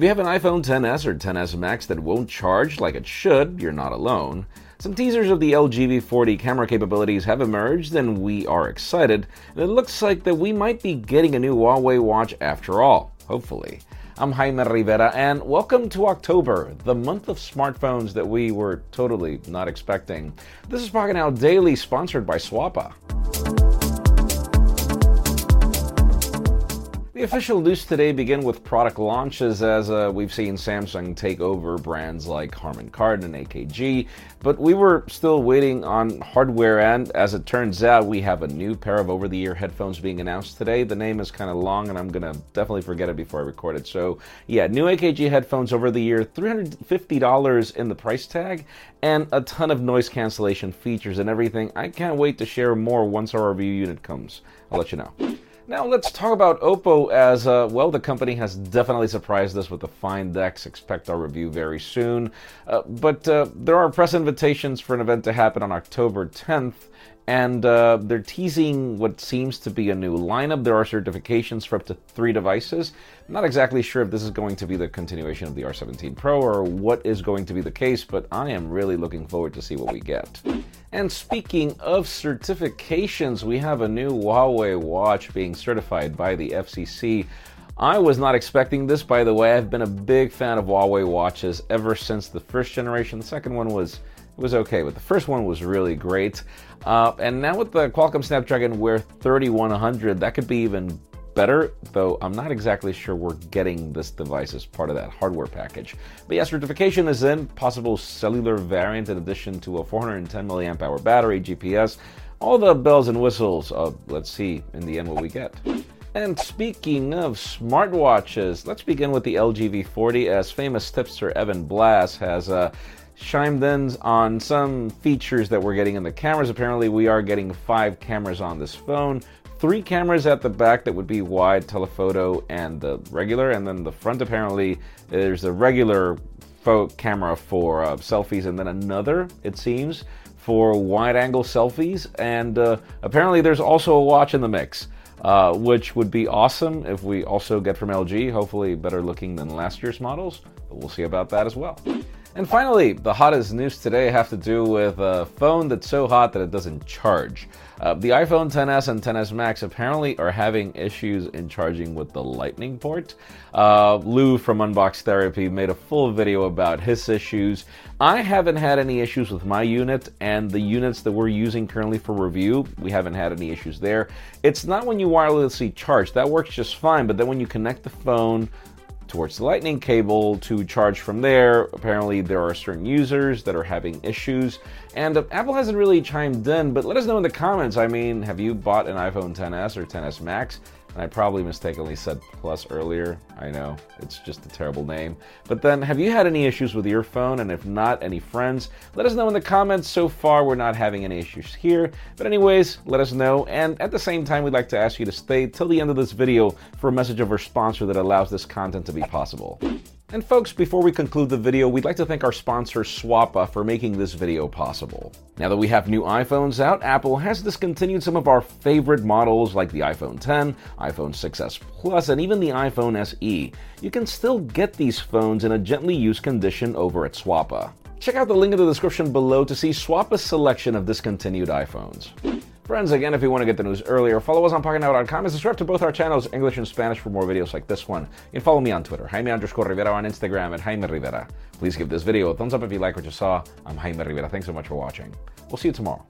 If you have an iPhone 10s or 10s Max that won't charge like it should, you're not alone. Some teasers of the LG V40 camera capabilities have emerged, and we are excited. And it looks like that we might be getting a new Huawei watch after all, hopefully. I'm Jaime Rivera, and welcome to October, the month of smartphones that we were totally not expecting. This is Pocketnow Daily, sponsored by Swappa. The official news today begin with product launches as uh, we've seen Samsung take over brands like Harman Kardon and AKG, but we were still waiting on hardware and as it turns out we have a new pair of over-the-ear headphones being announced today. The name is kind of long and I'm going to definitely forget it before I record it. So, yeah, new AKG headphones over the ear, $350 in the price tag and a ton of noise cancellation features and everything. I can't wait to share more once our review unit comes. I'll let you know. Now let's talk about Oppo as uh, well. The company has definitely surprised us with the Find X. Expect our review very soon. Uh, but uh, there are press invitations for an event to happen on October 10th, and uh, they're teasing what seems to be a new lineup. There are certifications for up to three devices. not exactly sure if this is going to be the continuation of the R17 Pro or what is going to be the case, but I am really looking forward to see what we get. And speaking of certifications, we have a new Huawei watch being certified by the FCC. I was not expecting this, by the way. I've been a big fan of Huawei watches ever since the first generation. The second one was was okay, but the first one was really great. Uh, and now with the Qualcomm Snapdragon Wear 3100, that could be even better, though I'm not exactly sure we're getting this device as part of that hardware package. But yeah, certification is in, possible cellular variant in addition to a 410 milliamp hour battery, GPS, all the bells and whistles. Uh, let's see in the end what we get. And speaking of smartwatches, let's begin with the LG V40 as famous tipster Evan Blass has uh, chimed in on some features that we're getting in the cameras. Apparently, we are getting five cameras on this phone, three cameras at the back that would be wide, telephoto, and the regular. And then the front, apparently, there's a regular camera for uh, selfies, and then another, it seems, for wide angle selfies. And uh, apparently, there's also a watch in the mix. Uh, which would be awesome if we also get from LG, hopefully better looking than last year's models, but we'll see about that as well. And finally, the hottest news today have to do with a phone that's so hot that it doesn't charge. Uh, the iPhone 10s and 10s Max apparently are having issues in charging with the Lightning port. Uh, Lou from Unbox Therapy made a full video about his issues. I haven't had any issues with my unit, and the units that we're using currently for review, we haven't had any issues there. It's not when you wirelessly charge, that works just fine, but then when you connect the phone, towards the lightning cable to charge from there. Apparently, there are certain users that are having issues, and uh, Apple hasn't really chimed in, but let us know in the comments. I mean, have you bought an iPhone 10s or 10s Max? And I probably mistakenly said Plus earlier. I know, it's just a terrible name. But then, have you had any issues with your phone? And if not, any friends? Let us know in the comments. So far, we're not having any issues here. But, anyways, let us know. And at the same time, we'd like to ask you to stay till the end of this video for a message of our sponsor that allows this content to be possible. And folks, before we conclude the video, we'd like to thank our sponsor Swappa for making this video possible. Now that we have new iPhones out, Apple has discontinued some of our favorite models like the iPhone 10, iPhone 6s Plus, and even the iPhone SE. You can still get these phones in a gently used condition over at Swappa. Check out the link in the description below to see Swappa's selection of discontinued iPhones. Friends, again, if you want to get the news earlier, follow us on PocketNow.com and subscribe to both our channels, English and Spanish, for more videos like this one. You can follow me on Twitter, Jaime underscore Rivera, on Instagram at Jaime Rivera. Please give this video a thumbs up if you like what you saw. I'm Jaime Rivera. Thanks so much for watching. We'll see you tomorrow.